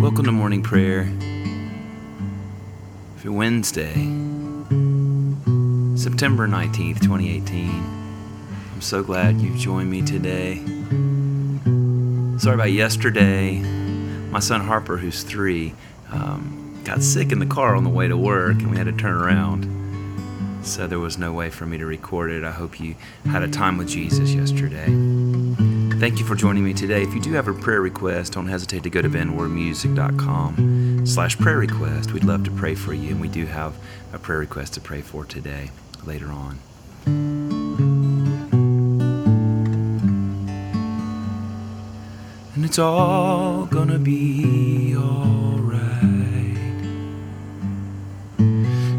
Welcome to morning prayer for Wednesday, September 19th, 2018. I'm so glad you've joined me today. Sorry about yesterday. My son Harper, who's three, um, got sick in the car on the way to work and we had to turn around. So there was no way for me to record it. I hope you had a time with Jesus yesterday. Thank you for joining me today. If you do have a prayer request, don't hesitate to go to benwardmusic.com slash prayer request. We'd love to pray for you, and we do have a prayer request to pray for today, later on. And it's all gonna be alright.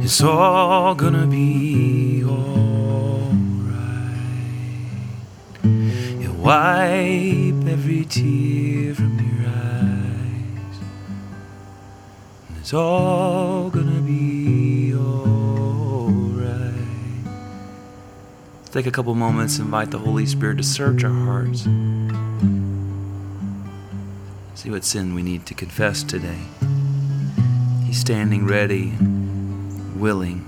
It's all gonna be wipe every tear from your eyes. And it's all gonna be alright. Take a couple moments, invite the Holy Spirit to search our hearts. See what sin we need to confess today. He's standing ready and willing,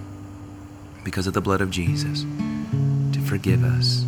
because of the blood of Jesus, to forgive us.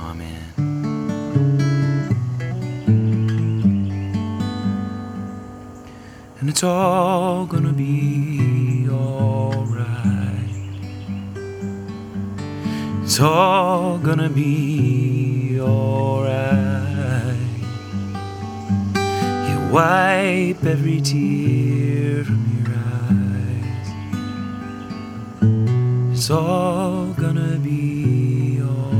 It's all gonna be alright. It's all gonna be alright. You wipe every tear from your eyes. It's all gonna be alright.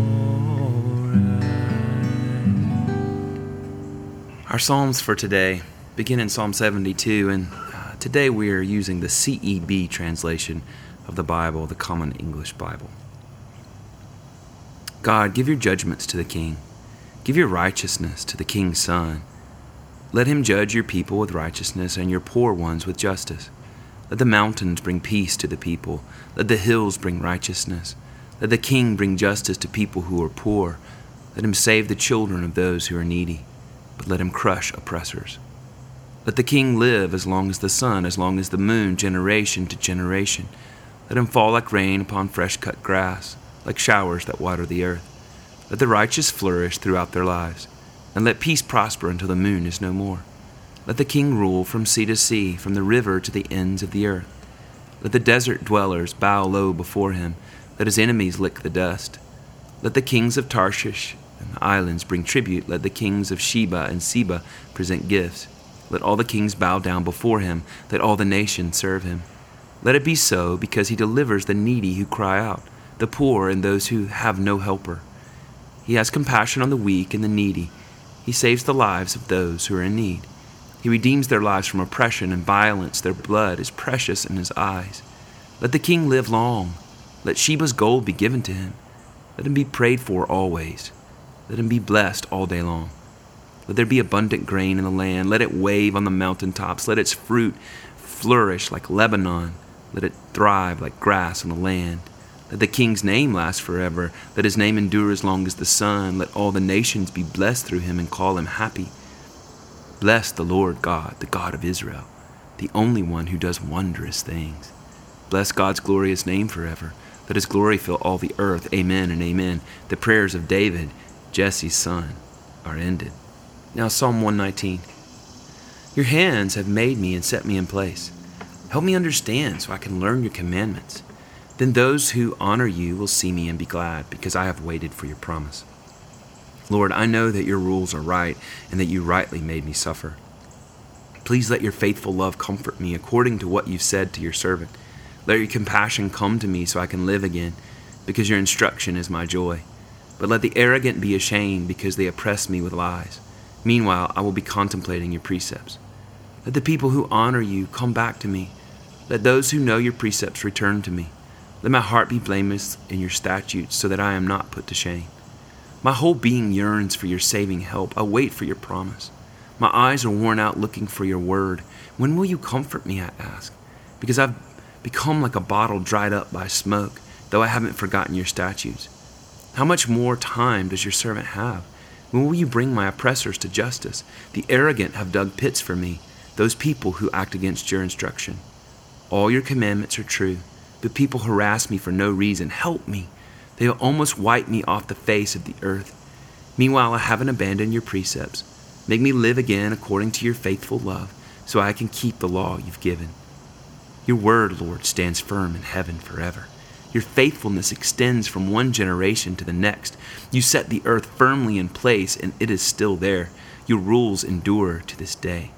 Our Psalms for today begin in Psalm 72, and uh, today we are using the CEB translation of the Bible, the Common English Bible. God, give your judgments to the king. Give your righteousness to the king's son. Let him judge your people with righteousness and your poor ones with justice. Let the mountains bring peace to the people. Let the hills bring righteousness. Let the king bring justice to people who are poor. Let him save the children of those who are needy, but let him crush oppressors. Let the king live as long as the sun, as long as the moon, generation to generation. Let him fall like rain upon fresh cut grass, like showers that water the earth. Let the righteous flourish throughout their lives, and let peace prosper until the moon is no more. Let the king rule from sea to sea, from the river to the ends of the earth. Let the desert dwellers bow low before him, let his enemies lick the dust. Let the kings of Tarshish and the islands bring tribute, let the kings of Sheba and Seba present gifts. Let all the kings bow down before him. Let all the nations serve him. Let it be so, because he delivers the needy who cry out, the poor and those who have no helper. He has compassion on the weak and the needy. He saves the lives of those who are in need. He redeems their lives from oppression and violence. Their blood is precious in his eyes. Let the king live long. Let Sheba's gold be given to him. Let him be prayed for always. Let him be blessed all day long. Let there be abundant grain in the land. Let it wave on the mountain tops. Let its fruit flourish like Lebanon. Let it thrive like grass on the land. Let the king's name last forever. Let his name endure as long as the sun. Let all the nations be blessed through him and call him happy. Bless the Lord God, the God of Israel, the only one who does wondrous things. Bless God's glorious name forever. Let his glory fill all the earth. Amen and amen. The prayers of David, Jesse's son, are ended. Now, Psalm 119. Your hands have made me and set me in place. Help me understand so I can learn your commandments. Then those who honor you will see me and be glad, because I have waited for your promise. Lord, I know that your rules are right and that you rightly made me suffer. Please let your faithful love comfort me according to what you've said to your servant. Let your compassion come to me so I can live again, because your instruction is my joy. But let the arrogant be ashamed because they oppress me with lies. Meanwhile, I will be contemplating your precepts. Let the people who honor you come back to me. Let those who know your precepts return to me. Let my heart be blameless in your statutes so that I am not put to shame. My whole being yearns for your saving help. I wait for your promise. My eyes are worn out looking for your word. When will you comfort me? I ask. Because I've become like a bottle dried up by smoke, though I haven't forgotten your statutes. How much more time does your servant have? When will you bring my oppressors to justice? The arrogant have dug pits for me, those people who act against your instruction. All your commandments are true, but people harass me for no reason. Help me. They will almost wipe me off the face of the earth. Meanwhile, I haven't abandoned your precepts. Make me live again according to your faithful love, so I can keep the law you've given. Your word, Lord, stands firm in heaven forever. Your faithfulness extends from one generation to the next. You set the earth firmly in place, and it is still there. Your rules endure to this day,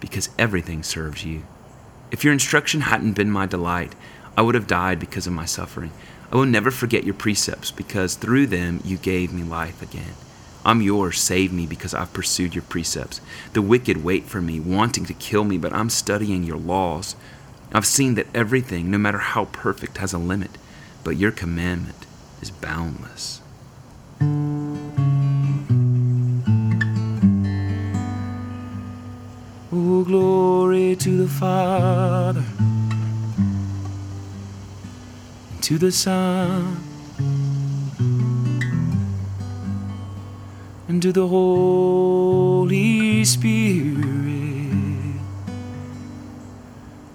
because everything serves you. If your instruction hadn't been my delight, I would have died because of my suffering. I will never forget your precepts, because through them you gave me life again. I'm yours, save me, because I've pursued your precepts. The wicked wait for me, wanting to kill me, but I'm studying your laws. I've seen that everything, no matter how perfect, has a limit, but your commandment is boundless. Oh, glory to the Father, to the Son, and to the Holy Spirit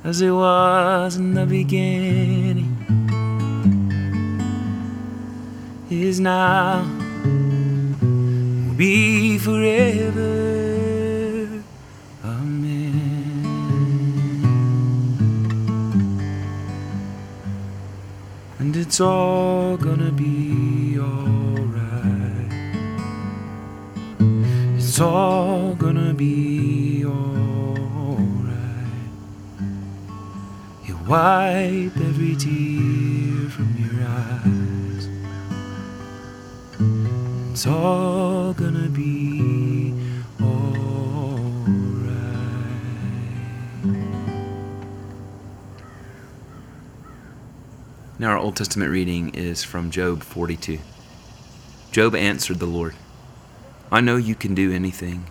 as it was in the beginning, is now, will be forever. Amen. And it's all gonna be alright. It's all gonna be wipe every tear from your eyes. It's all gonna be alright. Now, our Old Testament reading is from Job 42. Job answered the Lord I know you can do anything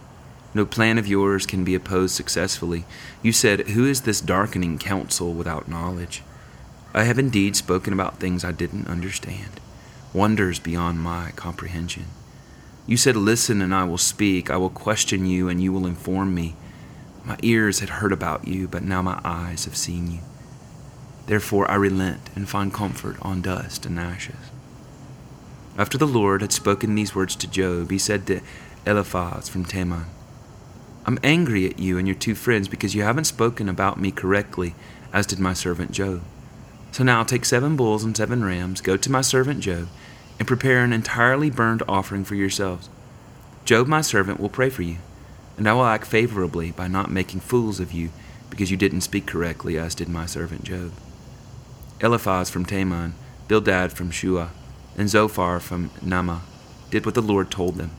no plan of yours can be opposed successfully. You said, Who is this darkening counsel without knowledge? I have indeed spoken about things I didn't understand, wonders beyond my comprehension. You said, Listen, and I will speak. I will question you, and you will inform me. My ears had heard about you, but now my eyes have seen you. Therefore I relent and find comfort on dust and ashes. After the Lord had spoken these words to Job, he said to Eliphaz from Teman, I'm angry at you and your two friends because you haven't spoken about me correctly, as did my servant Job. So now take seven bulls and seven rams, go to my servant Job, and prepare an entirely burned offering for yourselves. Job, my servant, will pray for you, and I will act favorably by not making fools of you because you didn't speak correctly, as did my servant Job. Eliphaz from Teman, Bildad from Shuah, and Zophar from Naamah did what the Lord told them,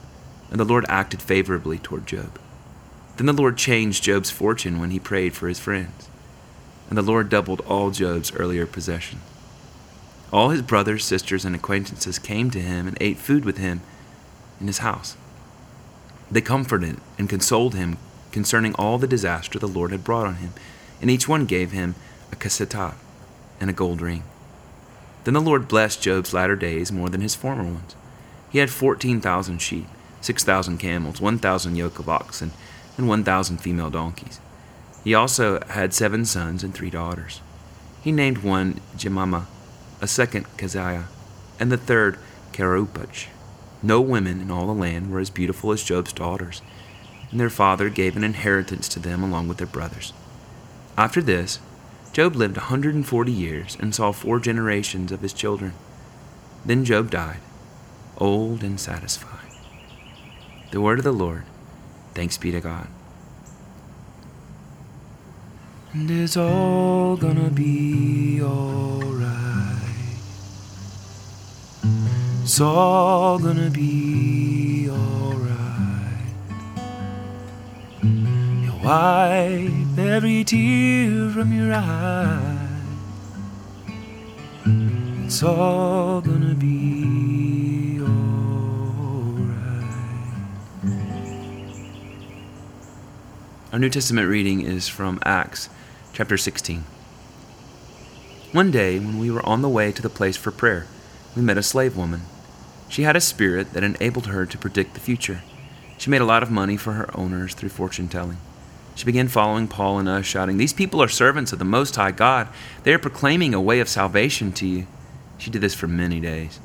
and the Lord acted favorably toward Job. Then the Lord changed Job's fortune when he prayed for his friends, and the Lord doubled all Job's earlier possessions. All his brothers, sisters, and acquaintances came to him and ate food with him in his house. They comforted and consoled him concerning all the disaster the Lord had brought on him, and each one gave him a qesitah and a gold ring. Then the Lord blessed Job's latter days more than his former ones. He had fourteen thousand sheep, six thousand camels, one thousand yoke of oxen, and 1,000 female donkeys. He also had seven sons and three daughters. He named one Jemimah, a second Keziah, and the third Keren-happuch. No women in all the land were as beautiful as Job's daughters, and their father gave an inheritance to them along with their brothers. After this, Job lived a 140 years and saw four generations of his children. Then Job died, old and satisfied. The word of the Lord. Thanks be to God. And it's all gonna be alright. It's all gonna be alright. You wipe every tear from your eye. It's all gonna be Our New Testament reading is from Acts chapter 16. One day, when we were on the way to the place for prayer, we met a slave woman. She had a spirit that enabled her to predict the future. She made a lot of money for her owners through fortune telling. She began following Paul and us, shouting, These people are servants of the Most High God. They are proclaiming a way of salvation to you. She did this for many days.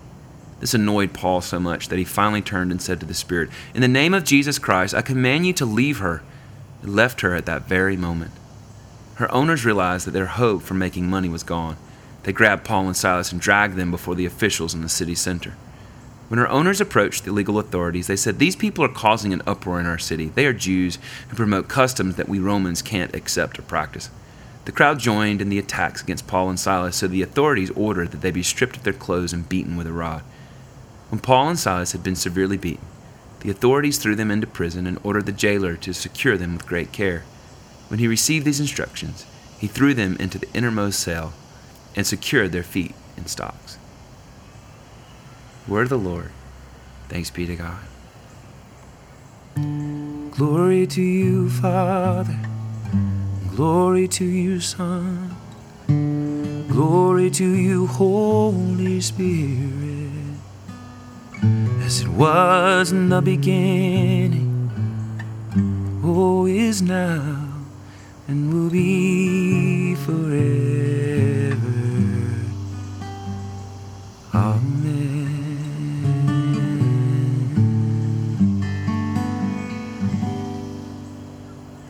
This annoyed Paul so much that he finally turned and said to the Spirit, In the name of Jesus Christ, I command you to leave her. It left her at that very moment. Her owners realized that their hope for making money was gone. They grabbed Paul and Silas and dragged them before the officials in the city center. When her owners approached the legal authorities, they said, These people are causing an uproar in our city. They are Jews who promote customs that we Romans can't accept or practice. The crowd joined in the attacks against Paul and Silas, so the authorities ordered that they be stripped of their clothes and beaten with a rod. When Paul and Silas had been severely beaten, the authorities threw them into prison and ordered the jailer to secure them with great care. When he received these instructions, he threw them into the innermost cell and secured their feet in stocks. Word of the Lord. Thanks be to God. Glory to you, Father Glory to you, Son. Glory to you, Holy Spirit. As it was in the beginning, oh, is now, and will be forever. Amen.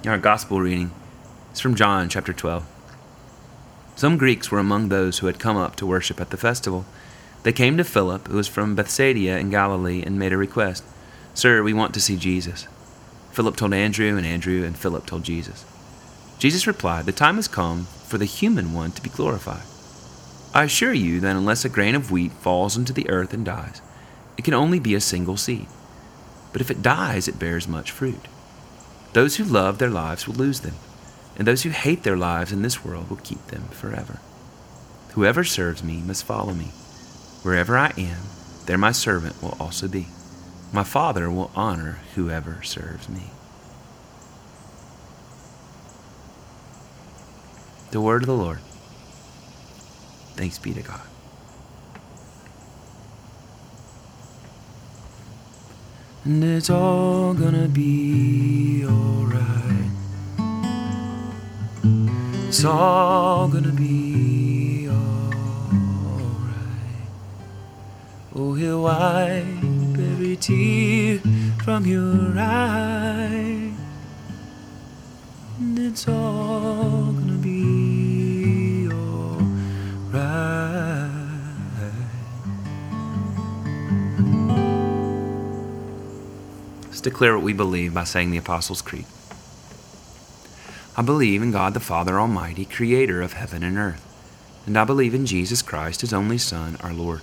Our gospel reading is from John chapter 12. Some Greeks were among those who had come up to worship at the festival. They came to Philip, who was from Bethsaida in Galilee, and made a request Sir, we want to see Jesus. Philip told Andrew, and Andrew and Philip told Jesus. Jesus replied, The time has come for the human one to be glorified. I assure you that unless a grain of wheat falls into the earth and dies, it can only be a single seed. But if it dies, it bears much fruit. Those who love their lives will lose them and those who hate their lives in this world will keep them forever. Whoever serves me must follow me. Wherever I am, there my servant will also be. My Father will honor whoever serves me. The word of the Lord. Thanks be to God. And it's all gonna be alright. It's all gonna be He'll wipe every tear from your eye. And it's all gonna be alright. Let's declare what we believe by saying the Apostles' Creed. I believe in God the Father Almighty, creator of heaven and earth. And I believe in Jesus Christ, his only Son, our Lord.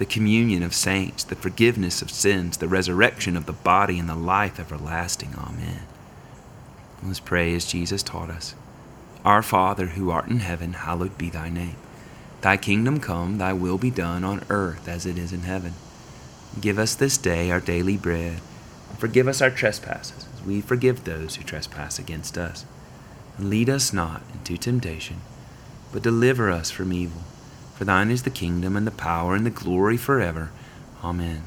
the communion of saints, the forgiveness of sins, the resurrection of the body, and the life everlasting. Amen. Let's pray as Jesus taught us. Our Father, who art in heaven, hallowed be thy name. Thy kingdom come, thy will be done on earth as it is in heaven. Give us this day our daily bread, and forgive us our trespasses, as we forgive those who trespass against us. And lead us not into temptation, but deliver us from evil. For thine is the kingdom and the power and the glory forever. Amen.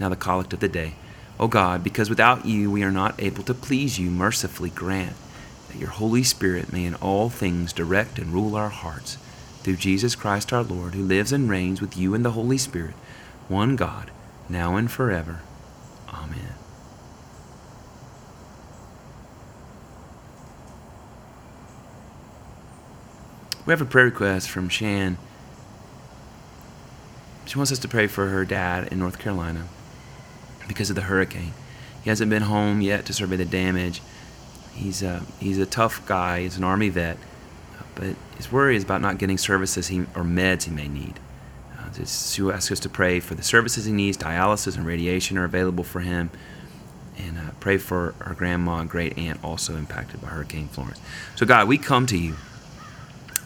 Now the collect of the day. O God, because without you we are not able to please you, mercifully grant that your Holy Spirit may in all things direct and rule our hearts, through Jesus Christ our Lord, who lives and reigns with you in the Holy Spirit, one God, now and forever. Amen. We have a prayer request from Shan. She wants us to pray for her dad in North Carolina because of the hurricane. He hasn't been home yet to survey the damage. He's a, he's a tough guy. He's an Army vet, but his worry is about not getting services he, or meds he may need. Uh, she asks us to pray for the services he needs. Dialysis and radiation are available for him. And uh, pray for our grandma and great aunt also impacted by Hurricane Florence. So, God, we come to you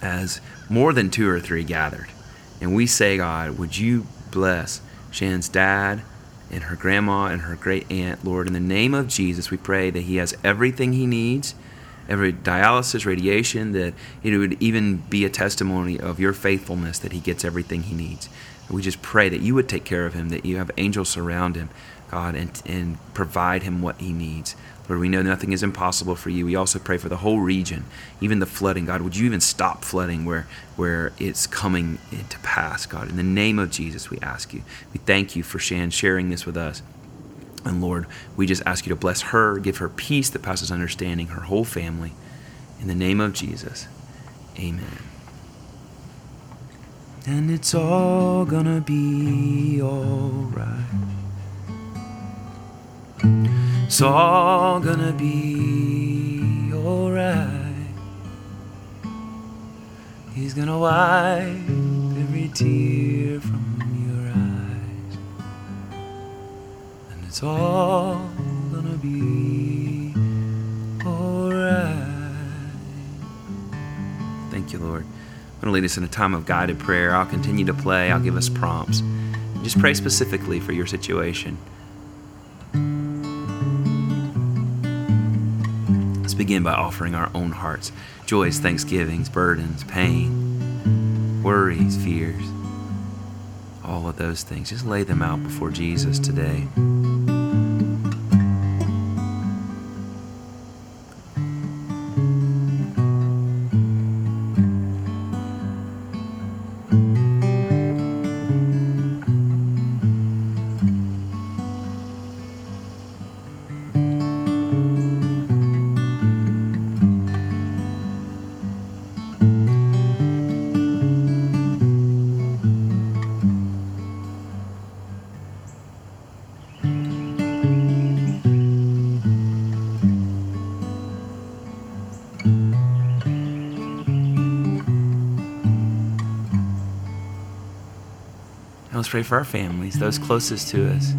as more than two or three gathered. And we say, God, would you bless Shan's dad and her grandma and her great aunt, Lord, in the name of Jesus, we pray that he has everything he needs, every dialysis, radiation, that it would even be a testimony of your faithfulness that he gets everything he needs. And we just pray that you would take care of him, that you have angels surround him, God, and, and provide him what he needs. Lord, we know nothing is impossible for you. We also pray for the whole region, even the flooding. God, would you even stop flooding where, where it's coming to pass, God? In the name of Jesus, we ask you. We thank you for Shan sharing this with us. And Lord, we just ask you to bless her, give her peace that passes understanding, her whole family. In the name of Jesus, amen. And it's all gonna be alright. It's all gonna be alright. He's gonna wipe every tear from your eyes. And it's all gonna be alright. Thank you, Lord. I'm to lead us in a time of guided prayer. I'll continue to play, I'll give us prompts. Just pray specifically for your situation. Let's begin by offering our own hearts joys, thanksgivings, burdens, pain, worries, fears, all of those things. Just lay them out before Jesus today. Let's pray for our families, those closest to us.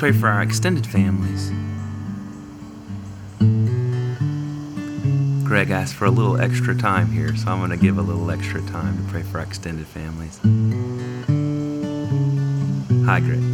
Pray for our extended families. Greg asked for a little extra time here, so I'm going to give a little extra time to pray for our extended families. Hi, Greg.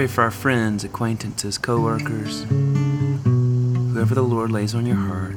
Pray for our friends, acquaintances, co-workers, whoever the Lord lays on your heart.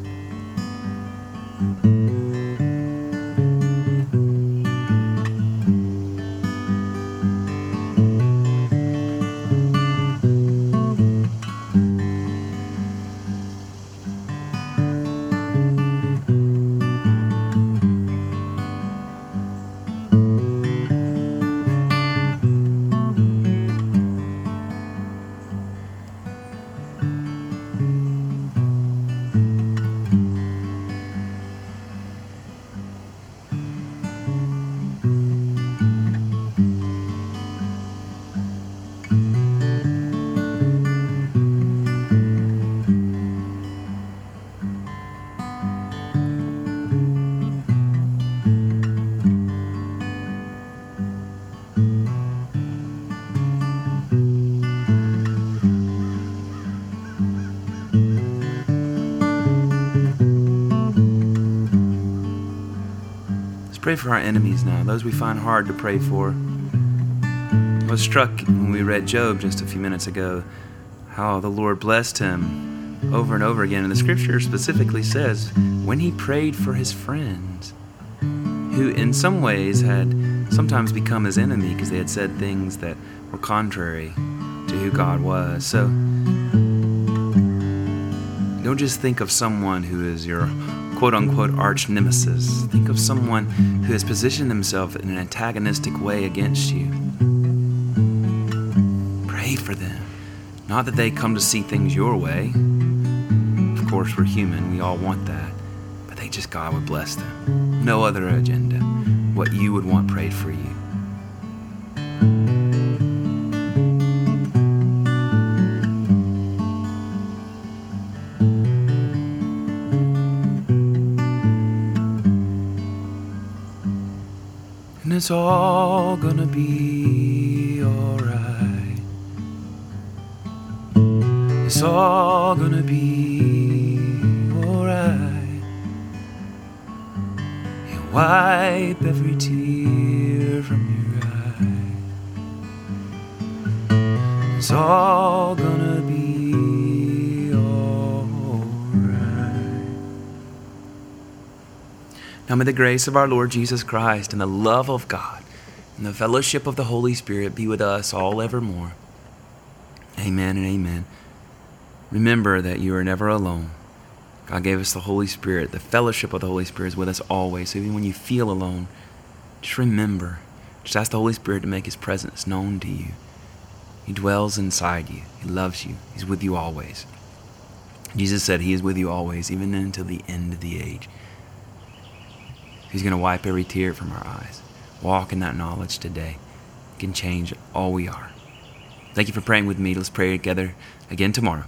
Pray for our enemies now, those we find hard to pray for. I was struck when we read Job just a few minutes ago how the Lord blessed him over and over again. And the scripture specifically says when he prayed for his friends, who in some ways had sometimes become his enemy because they had said things that were contrary to who God was. So don't just think of someone who is your quote unquote arch nemesis. Think of someone who has positioned themselves in an antagonistic way against you. Pray for them. Not that they come to see things your way. Of course, we're human, we all want that. But they just, God would bless them. No other agenda. What you would want prayed for you. It's all gonna be alright. It's all gonna be alright. He'll wipe every tear from your eye. It's all gonna Now may the grace of our Lord Jesus Christ and the love of God and the fellowship of the Holy Spirit be with us all evermore. Amen and amen. Remember that you are never alone. God gave us the Holy Spirit. The fellowship of the Holy Spirit is with us always. So even when you feel alone, just remember. Just ask the Holy Spirit to make His presence known to you. He dwells inside you. He loves you. He's with you always. Jesus said He is with you always, even until the end of the age. He's going to wipe every tear from our eyes. Walk in that knowledge today. It can change all we are. Thank you for praying with me. Let's pray together again tomorrow.